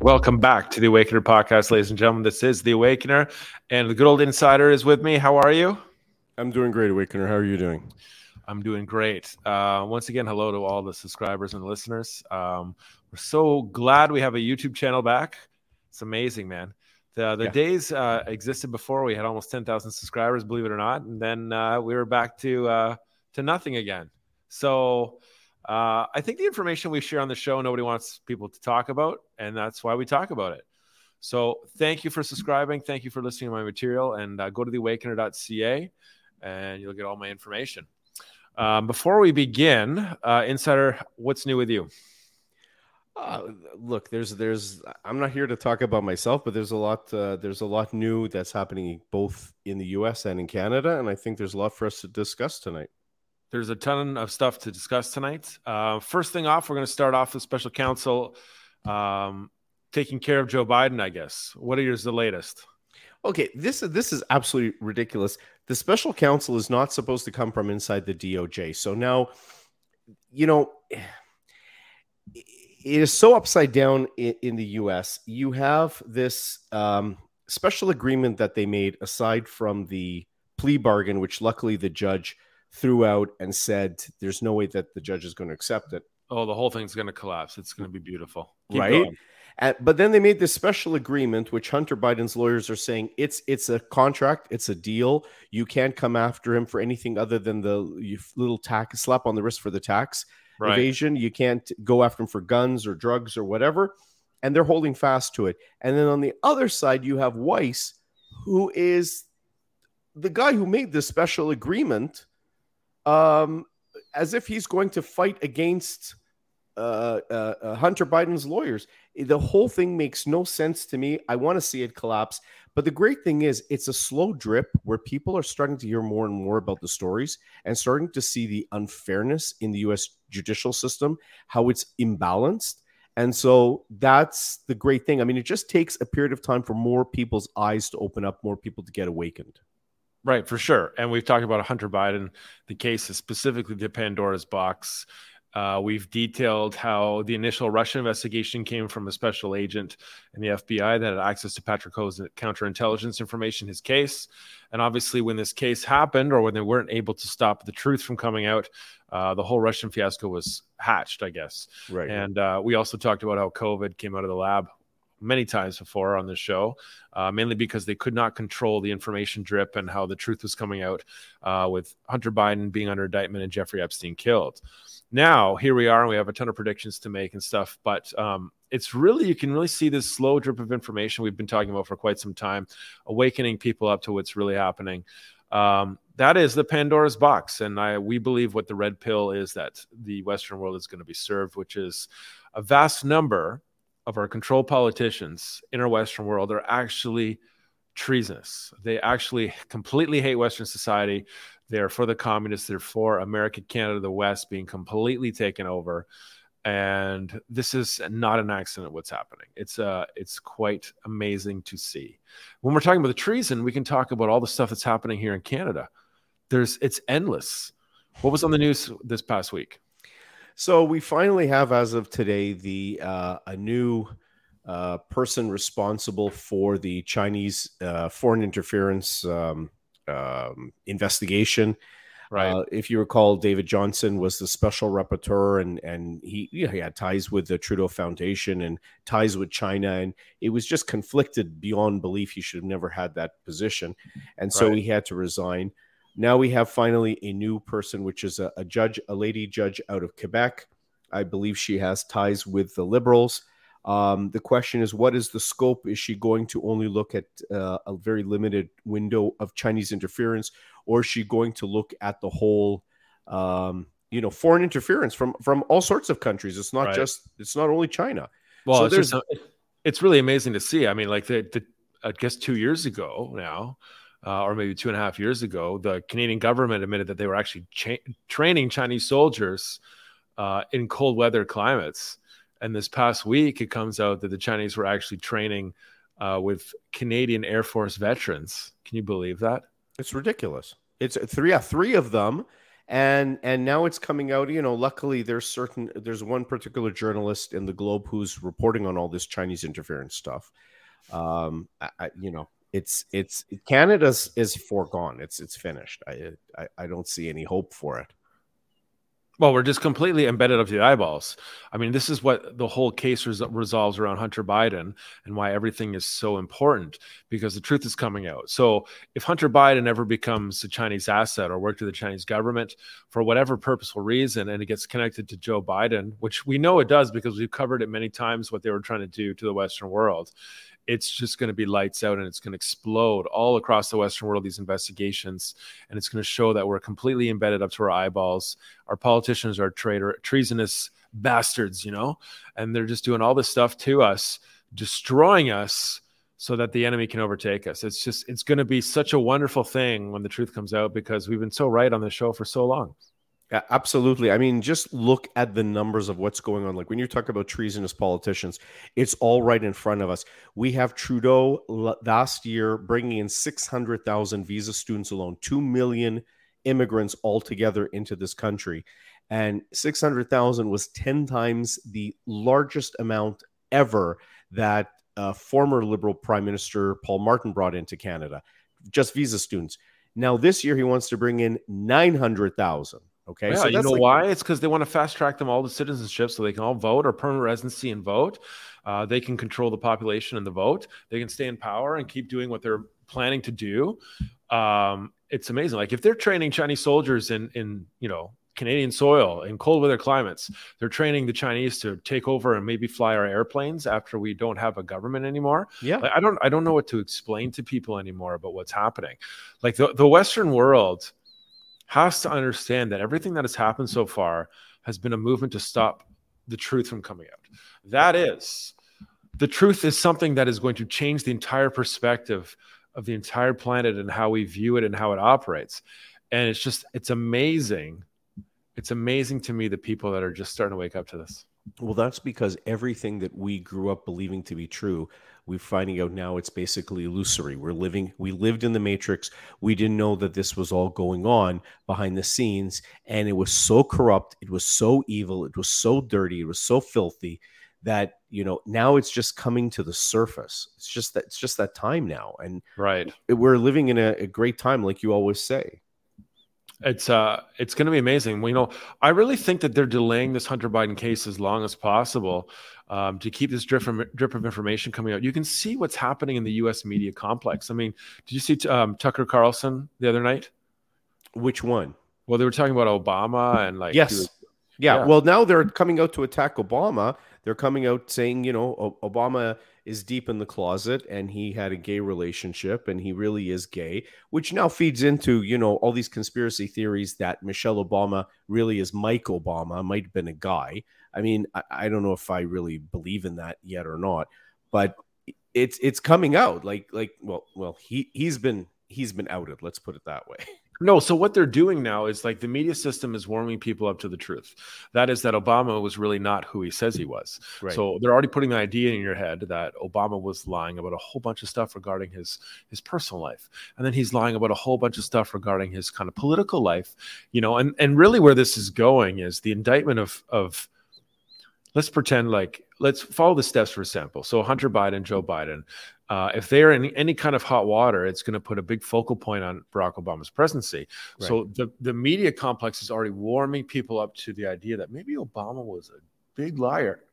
Welcome back to the Awakener podcast, ladies and gentlemen. This is the Awakener, and the good old insider is with me. How are you? I'm doing great, Awakener. How are you doing? I'm doing great. Uh, once again, hello to all the subscribers and listeners. Um, we're so glad we have a YouTube channel back. It's amazing, man. The, the yeah. days uh, existed before we had almost 10,000 subscribers, believe it or not, and then uh, we were back to uh, to nothing again. So uh, I think the information we share on the show, nobody wants people to talk about, and that's why we talk about it. So thank you for subscribing. Thank you for listening to my material, and uh, go to theawakener.ca, and you'll get all my information. Um, before we begin, uh, Insider, what's new with you? Uh, look, there's there's I'm not here to talk about myself, but there's a lot uh, there's a lot new that's happening both in the U.S. and in Canada, and I think there's a lot for us to discuss tonight. There's a ton of stuff to discuss tonight. Uh, first thing off, we're going to start off with special counsel um, taking care of Joe Biden. I guess. What is the latest? Okay, this is this is absolutely ridiculous. The special counsel is not supposed to come from inside the DOJ. So now, you know, it is so upside down in, in the U.S. You have this um, special agreement that they made aside from the plea bargain, which luckily the judge threw out and said there's no way that the judge is going to accept it. Oh, the whole thing's going to collapse. It's going to be beautiful. Keep right? but then they made this special agreement, which Hunter Biden's lawyers are saying it's it's a contract, it's a deal. You can't come after him for anything other than the little tax slap on the wrist for the tax right. evasion. You can't go after them for guns or drugs or whatever. And they're holding fast to it. And then on the other side, you have Weiss, who is the guy who made this special agreement um, as if he's going to fight against uh, uh, uh, Hunter Biden's lawyers. The whole thing makes no sense to me. I want to see it collapse. But the great thing is, it's a slow drip where people are starting to hear more and more about the stories and starting to see the unfairness in the US judicial system, how it's imbalanced. And so that's the great thing. I mean, it just takes a period of time for more people's eyes to open up, more people to get awakened. Right, for sure. And we've talked about Hunter Biden. The case is specifically the Pandora's box. Uh, we've detailed how the initial Russian investigation came from a special agent in the FBI that had access to Patrick Ho's counterintelligence information, his case. And obviously, when this case happened, or when they weren't able to stop the truth from coming out, uh, the whole Russian fiasco was hatched, I guess. Right. And uh, we also talked about how COVID came out of the lab many times before on this show, uh, mainly because they could not control the information drip and how the truth was coming out uh, with Hunter Biden being under indictment and Jeffrey Epstein killed. Now, here we are, and we have a ton of predictions to make and stuff, but um, it's really, you can really see this slow drip of information we've been talking about for quite some time, awakening people up to what's really happening. Um, that is the Pandora's box. And I, we believe what the red pill is that the Western world is going to be served, which is a vast number of our controlled politicians in our Western world are actually treasonous. They actually completely hate Western society. They're for the communists. They're for America, Canada, the West being completely taken over. And this is not an accident. What's happening? It's uh, it's quite amazing to see. When we're talking about the treason, we can talk about all the stuff that's happening here in Canada. There's it's endless. What was on the news this past week? So we finally have, as of today, the uh, a new uh, person responsible for the Chinese uh, foreign interference um, um, investigation. Right. Uh, if you recall, David Johnston was the special rapporteur, and and he, you know, he had ties with the Trudeau Foundation and ties with China, and it was just conflicted beyond belief. He should have never had that position, and so right. he had to resign. Now we have finally a new person, which is a, a judge, a lady judge out of Quebec. I believe she has ties with the Liberals. Um, the question is, what is the scope? Is she going to only look at uh, a very limited window of Chinese interference, or is she going to look at the whole, um, you know, foreign interference from from all sorts of countries? It's not right. just, it's not only China. Well, so it's, there's, just, it's really amazing to see. I mean, like the, the I guess two years ago now, uh, or maybe two and a half years ago, the Canadian government admitted that they were actually cha- training Chinese soldiers uh, in cold weather climates. And this past week, it comes out that the Chinese were actually training uh, with Canadian Air Force veterans. Can you believe that? It's ridiculous. It's three, yeah, three of them, and and now it's coming out. You know, luckily there's certain there's one particular journalist in the Globe who's reporting on all this Chinese interference stuff. Um, I, I, you know, it's it's Canada's is foregone. It's it's finished. I, I I don't see any hope for it. Well, we're just completely embedded up to the eyeballs. I mean, this is what the whole case res- resolves around Hunter Biden and why everything is so important because the truth is coming out. So, if Hunter Biden ever becomes a Chinese asset or worked with the Chinese government for whatever purposeful reason and it gets connected to Joe Biden, which we know it does because we've covered it many times what they were trying to do to the Western world, it's just going to be lights out and it's going to explode all across the Western world, these investigations. And it's going to show that we're completely embedded up to our eyeballs. Our politicians are traitor, treasonous bastards, you know, and they're just doing all this stuff to us, destroying us so that the enemy can overtake us. It's just, it's going to be such a wonderful thing when the truth comes out because we've been so right on the show for so long. Yeah, absolutely. I mean, just look at the numbers of what's going on. Like when you talk about treasonous politicians, it's all right in front of us. We have Trudeau last year bringing in 600,000 visa students alone, 2 million immigrants altogether into this country. And 600,000 was 10 times the largest amount ever that uh, former Liberal Prime Minister Paul Martin brought into Canada, just visa students. Now, this year, he wants to bring in 900,000. Okay. Yeah, so you know like, why? It's because they want to fast track them all to citizenship so they can all vote or permanent residency and vote. Uh, they can control the population and the vote. They can stay in power and keep doing what they're planning to do. Um, it's amazing. Like if they're training Chinese soldiers in in you know Canadian soil in cold weather climates, they're training the Chinese to take over and maybe fly our airplanes after we don't have a government anymore. Yeah, like, I don't I don't know what to explain to people anymore about what's happening. Like the the Western world has to understand that everything that has happened so far has been a movement to stop the truth from coming out. That is, the truth is something that is going to change the entire perspective of the entire planet and how we view it and how it operates. And it's just, it's amazing. It's amazing to me the people that are just starting to wake up to this. Well, that's because everything that we grew up believing to be true we're finding out now it's basically illusory. We're living, we lived in the matrix. We didn't know that this was all going on behind the scenes. And it was so corrupt. It was so evil. It was so dirty. It was so filthy that, you know, now it's just coming to the surface. It's just that, it's just that time now. And right. We're living in a, a great time, like you always say. It's uh, it's going to be amazing. We you know I really think that they're delaying this Hunter Biden case as long as possible um, to keep this drip, from, drip of information coming out. You can see what's happening in the U.S. media complex. I mean, did you see um, Tucker Carlson the other night? Which one? Well, they were talking about Obama and like yes, was, yeah. yeah. Well, now they're coming out to attack Obama. They're coming out saying, you know, Obama is deep in the closet and he had a gay relationship and he really is gay, which now feeds into, you know, all these conspiracy theories that Michelle Obama really is Mike Obama, might have been a guy. I mean, I, I don't know if I really believe in that yet or not, but it's it's coming out like like well well he he's been he's been outed let's put it that way no so what they're doing now is like the media system is warming people up to the truth. That is that obama was really not who he says he mm, was. right. so they're already putting the idea in your head that obama was lying about a whole bunch of stuff regarding his his personal life. And then he's lying about a whole bunch of stuff regarding his kind of political life you know and and really where this is going is the indictment of of let's pretend like let's follow the steps for example so hunter biden joe biden uh, if they're in any kind of hot water it's going to put a big focal point on barack obama's presidency right. so the, the media complex is already warming people up to the idea that maybe obama was a big liar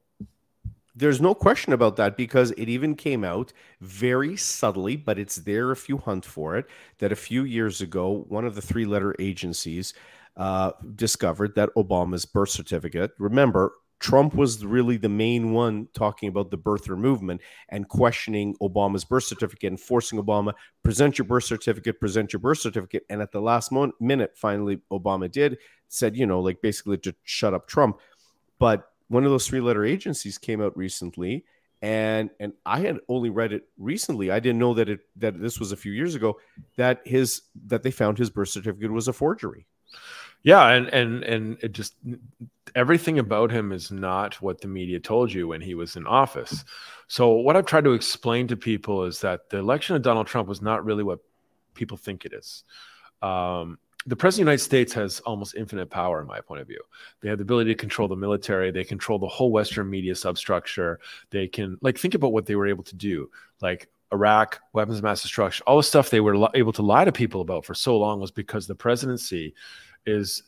there's no question about that because it even came out very subtly, but it's there if you hunt for it. That a few years ago, one of the three letter agencies uh, discovered that Obama's birth certificate, remember, Trump was really the main one talking about the birther movement and questioning Obama's birth certificate and forcing Obama present your birth certificate, present your birth certificate. And at the last moment, minute, finally, Obama did said, you know, like basically to shut up Trump. But one of those three letter agencies came out recently, and and I had only read it recently. I didn't know that it that this was a few years ago that his that they found his birth certificate was a forgery. Yeah, and and and it just everything about him is not what the media told you when he was in office. So what I've tried to explain to people is that the election of Donald Trump was not really what people think it is. Um, the president of the United States has almost infinite power, in my point of view. They have the ability to control the military. They control the whole Western media substructure. They can, like, think about what they were able to do. Like, Iraq, weapons of mass destruction, all the stuff they were able to lie to people about for so long was because the presidency is,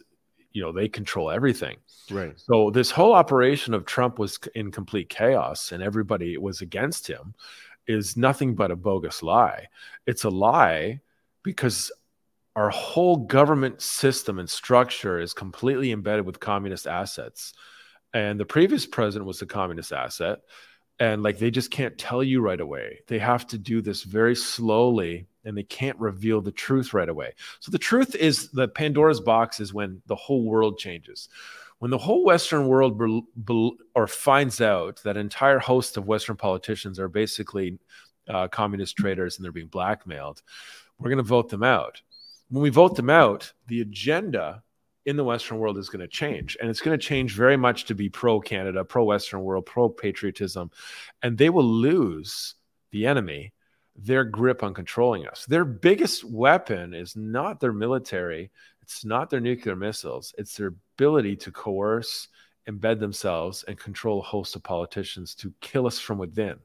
you know, they control everything. Right. So this whole operation of Trump was in complete chaos and everybody was against him is nothing but a bogus lie. It's a lie because our whole government system and structure is completely embedded with communist assets. And the previous president was a communist asset. And like they just can't tell you right away. They have to do this very slowly and they can't reveal the truth right away. So the truth is the Pandora's box is when the whole world changes. When the whole Western world be, be, or finds out that entire host of Western politicians are basically uh, communist traitors and they're being blackmailed, we're going to vote them out when we vote them out, the agenda in the Western world is going to change. And it's going to change very much to be pro Canada, pro Western world, pro patriotism. And they will lose the enemy their grip on controlling us. Their biggest weapon is not their military, it's not their nuclear missiles, it's their ability to coerce, embed themselves, and control a host of politicians to kill us from within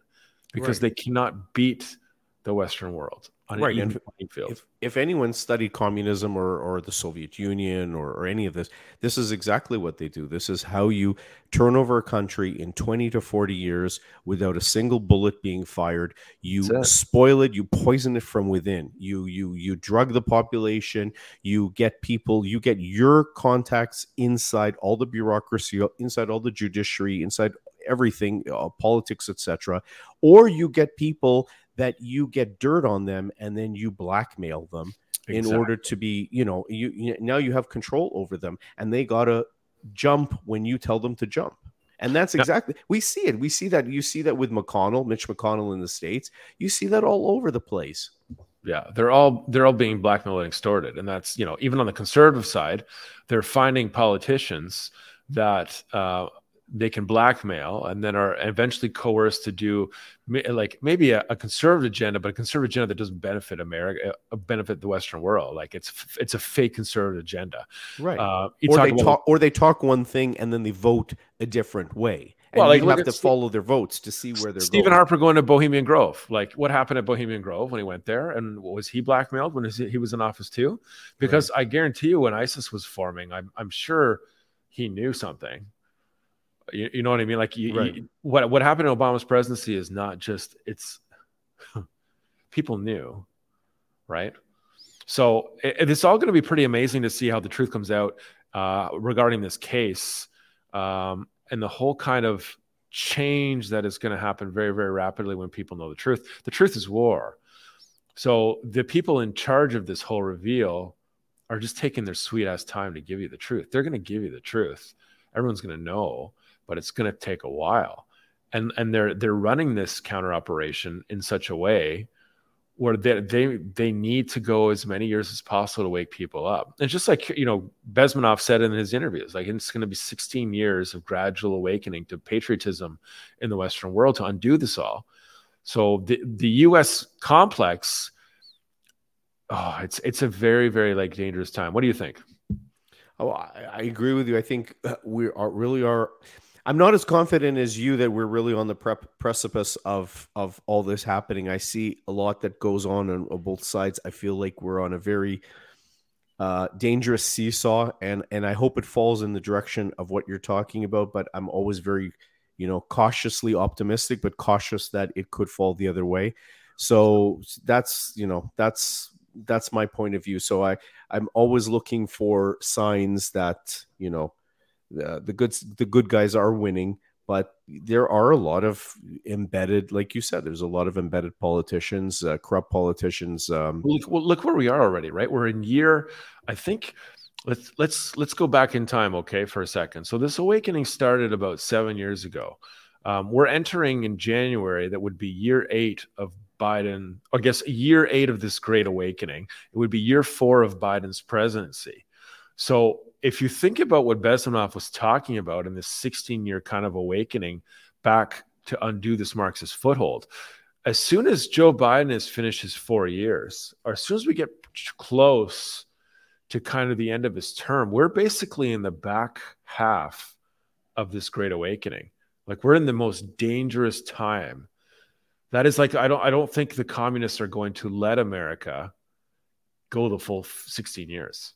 because right. they cannot beat the Western world right. an even field. If, if anyone studied communism or, or the Soviet Union or, or any of this, this is exactly what they do. This is how you turn over a country in 20 to 40 years without a single bullet being fired. You it. spoil it, you poison it from within. You you you drug the population, you get people, you get your contacts inside all the bureaucracy, inside all the judiciary, inside everything, uh, politics, etc. Or you get people that you get dirt on them and then you blackmail them exactly. in order to be, you know, you, you now you have control over them and they got to jump when you tell them to jump. And that's exactly we see it. We see that you see that with McConnell, Mitch McConnell in the states. You see that all over the place. Yeah, they're all they're all being blackmailed and extorted, and that's you know even on the conservative side, they're finding politicians that uh, they can blackmail and then are eventually coerced to do like maybe a, a, conservative agenda, but a conservative agenda that doesn't benefit America, uh, benefit the Western world. Like it's it's a fake conservative agenda, right? Uh, or they about, talk or they talk one thing and then they vote a different way. And well, like, you have to Steve, follow their votes to see where they're Stephen going. Harper going to Bohemian Grove. Like what happened at Bohemian Grove when he went there, and was he blackmailed when he was in office too? Because right. I guarantee you, when ISIS was forming, I'm I'm sure he knew something you, you know what I mean? Like you, right. you, what what happened in Obama's presidency is not just it's people knew, right? So it, it's all going to be pretty amazing to see how the truth comes out uh, regarding this case um, and the whole kind of change that is going to happen very very rapidly when people know the truth. The truth is war. So the people in charge of this whole reveal are just taking their sweet ass time to give you the truth. They're going to give you the truth. Everyone's going to know but it's going to take a while. And and they're they're running this counter operation in such a way where they they they need to go as many years as possible to wake people up. And just like you know, Bezmenov said in his interviews, like it's going to be 16 years of gradual awakening to patriotism in the Western world to undo this all. So the the U.S. complex, oh, it's it's a very very like dangerous time. What do you think? Oh, I, I agree with you. I think uh, we are really are I'm not as confident as you that we're really on the prep precipice of of all this happening. I see a lot that goes on on, both sides. I feel like we're on a very uh, dangerous seesaw, and and I hope it falls in the direction of what you're talking about. But I'm always very, you know, cautiously optimistic, but cautious that it could fall the other way. So that's you know that's that's my point of view. So I I'm always looking for signs that you know the good the good guys are winning, but there are a lot of embedded, like you said, there's a lot of embedded politicians, uh, corrupt politicians. Um, look, well, look where we are already, right? We're in year, I think. Let's let's let's go back in time, okay, for a second. So this awakening started about seven years ago. Um, we're entering in January. That would be year eight of Biden. I guess year eight of this great awakening. It would be year four of Biden's presidency. So if you think about what Bezmenov was talking about in this 16 year kind of awakening back to undo this Marxist foothold, as soon as Joe Biden has finished his four years, or as soon as we get close to kind of the end of his term, we're basically in the back half of this great awakening. Like we're in the most dangerous time. That is like I don't I don't think the communists are going to let America go the full 16 years.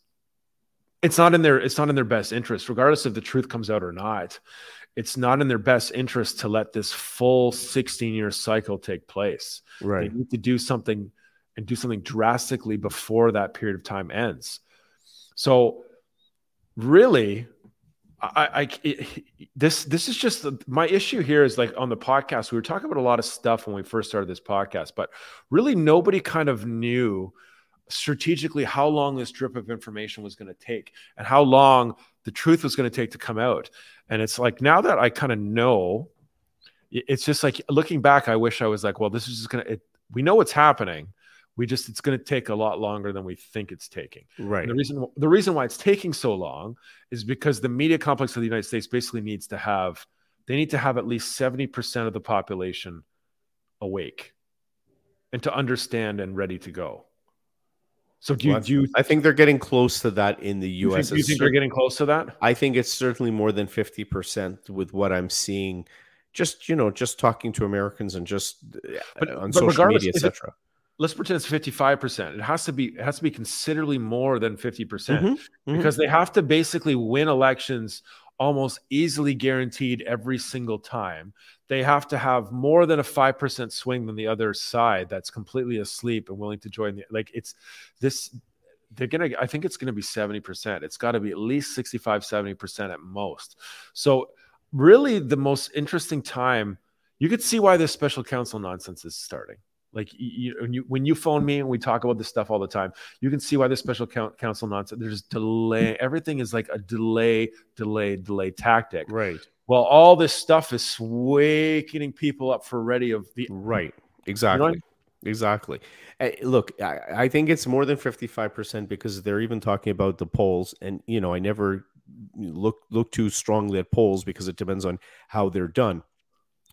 It's not in their it's not in their best interest regardless if the truth comes out or not. It's not in their best interest to let this full 16 year cycle take place. Right. They need to do something and do something drastically before that period of time ends. So really I, I it, this this is just my issue here is like on the podcast we were talking about a lot of stuff when we first started this podcast but really nobody kind of knew strategically how long this drip of information was going to take and how long the truth was going to take to come out and it's like now that i kind of know it's just like looking back i wish i was like well this is just going to we know what's happening we just it's going to take a lot longer than we think it's taking. Right. And the reason the reason why it's taking so long is because the media complex of the United States basically needs to have they need to have at least 70% of the population awake and to understand and ready to go. So do you, Well, do you, I think they're getting close to that in the you U.S. think, you think they're getting close to that? I think it's certainly more than fifty percent with what I'm seeing. Just you know, just talking to Americans and just uh, But- on but social media, etc. Let's pretend it's 55%. It has to be it has to be considerably more than 50% Mhm, mhm. because they have to basically win elections almost easily guaranteed every single time. They have to have more than a 5% swing than the other side that's completely asleep and willing to join the like it's this they're gonna i think it's gonna be 70% it's got to be at least 65 70% at most. So really the most interesting time you could see why this special counsel nonsense is starting like you, when you when you phone me and we talk about this stuff all the time you can see why this special counsel nonsense there's delay everything is like a delay delay delay tactic. Right, well all this stuff is waking people up for ready of the right, exactly, I- exactly. Uh, look, I, I think it's more than fifty-five percent because they're even talking about the polls, and you know, I never look look too strongly at polls because it depends on how they're done.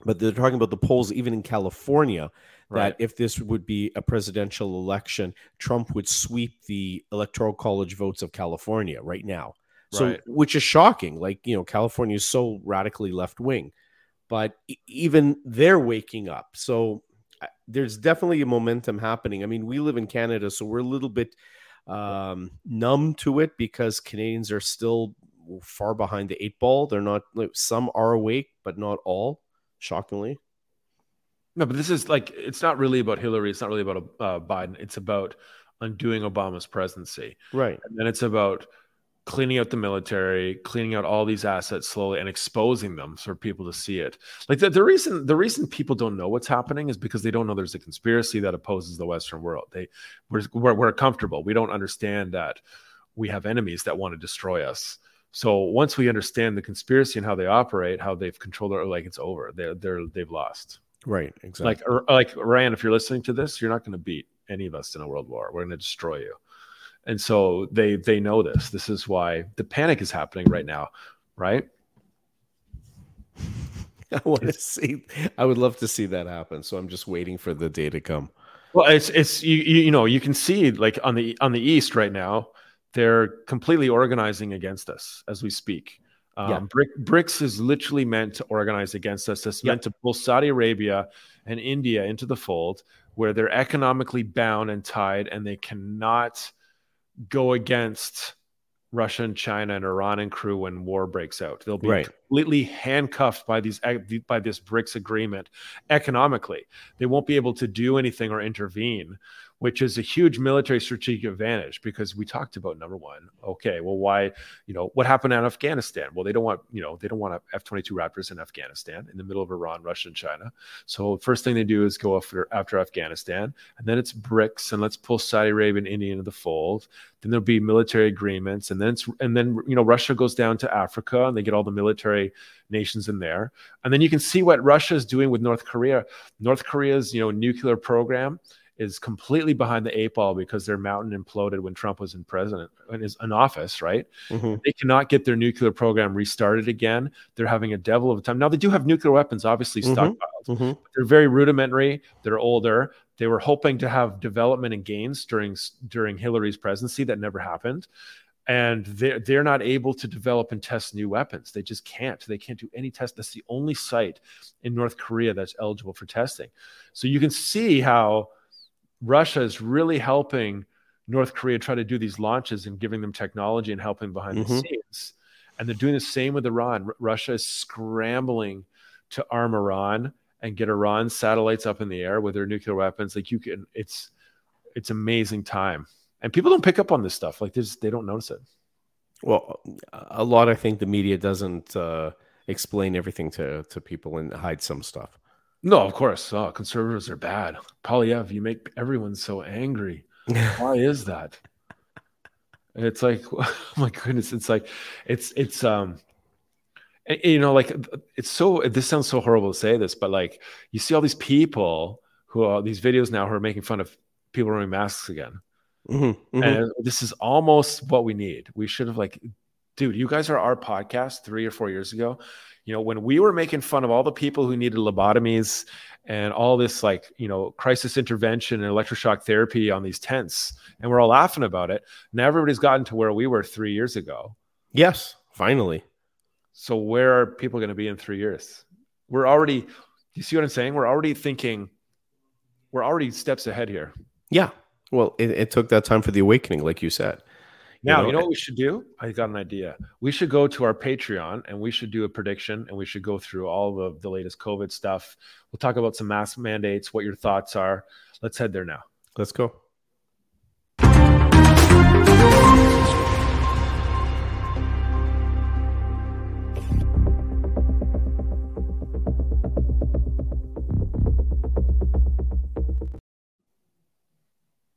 But they're talking about the polls even in California. right that if this would be a presidential election, Trump would sweep the electoral college votes of California right now. So, Right. which is shocking. Like, you know, California is so radically left wing, but even they're waking up. So, there's definitely a momentum happening. I mean, we live in Canada, so we're a little bit um, numb to it because Canadians are still far behind the eight ball. They're not, like, some are awake, but not all, shockingly. No, but this is like it's not really about Hillary. It's not really about uh, Biden. It's about undoing Obama's presidency, Right. and then it's about cleaning out the military, cleaning out all these assets slowly, and exposing them for people to see it. Like the, the reason the reason people don't know what's happening is because they don't know there's a conspiracy that opposes the Western world. They we're we're, we're comfortable. We don't understand that we have enemies that want to destroy us. So once we understand the conspiracy and how they operate, how they've controlled it, like it's over. They're they're they've lost Right. Exactly. like or, like Ryan, if you're listening to this, you're not going to beat any of us in a world war. We're going to destroy you. And so they they know this. This is why the panic is happening right now, right? I want to see. I would love to see that happen. So I'm just waiting for the day to come. Well, it's it's you you, you know you can see like on the on the east right now, they're completely organizing against us as we speak. Um, Yeah. Brick, BRICS is literally meant to organize against us. It's Yeah. meant to pull Saudi Arabia and India into the fold, where they're economically bound and tied, and they cannot go against Russia and China and Iran and crew when war breaks out. They'll be Right. completely handcuffed by these by this BRICS agreement economically. They won't be able to do anything or intervene, which is a huge military strategic advantage because we talked about number one. Okay, well, why, you know, what happened in Afghanistan? Well, they don't want, you know, they don't want F 22 Raptors in Afghanistan in the middle of Iran, Russia, and China. So, first thing they do is go after, after Afghanistan, and then it's BRICS, and let's pull Saudi Arabia and India into the fold. Then there'll be military agreements, and then it's, and then, you know, Russia goes down to Africa and they get all the military nations in there. And then you can see what Russia is doing with North Korea. North Korea's, you know, nuclear program is completely behind the eight ball because their mountain imploded when Trump was in president and is in office, right? Mhm. They cannot get their nuclear program restarted again. They're having a devil of a time. Now they do have nuclear weapons, obviously stockpiled. Mhm. They're very rudimentary. They're older. They were hoping to have development and gains during during Hillary's presidency. That never happened. And they're they're not able to develop and test new weapons. They just can't. They can't do any test. That's the only site in North Korea that's eligible for testing. So you can see how Russia is really helping North Korea try to do these launches and giving them technology and helping behind the Mhm. scenes. And they're doing the same with Iran. R- Russia is scrambling to arm Iran and get Iran satellites up in the air with their nuclear weapons. Like you can, it's it's amazing time. And people don't pick up on this stuff. Like they don't notice it. Well, a lot. I think the media doesn't uh, explain everything to to people and hide some stuff. No, of course. Oh, conservatives are bad. Poilievre, you make everyone so angry. Why is that? It's like, oh my goodness, it's like, it's it's um, you know, like it's so. This sounds so horrible to say this, but like you see all these people who are these videos now who are making fun of people wearing masks again, Mhm, mhm. and this is almost what we need. We should have like, dude, you guys are our podcast three or four years ago. You know, when we were making fun of all the people who needed lobotomies and all this like, you know, crisis intervention and electroshock therapy on these tents, and we're all laughing about it. Now everybody's gotten to where we were three years ago. yes, finally. So where are people going to be in three years? We're already, you see what I'm saying? We're already thinking, we're already steps ahead here. Yeah. Well, it, it took that time for the awakening, like you said. Now, know, you know what we should do? I got an idea. We should go to our Patreon and we should do a prediction and we should go through all of the latest COVID stuff. We'll talk about some mask mandates, what your thoughts are. Let's head there now. Let's go.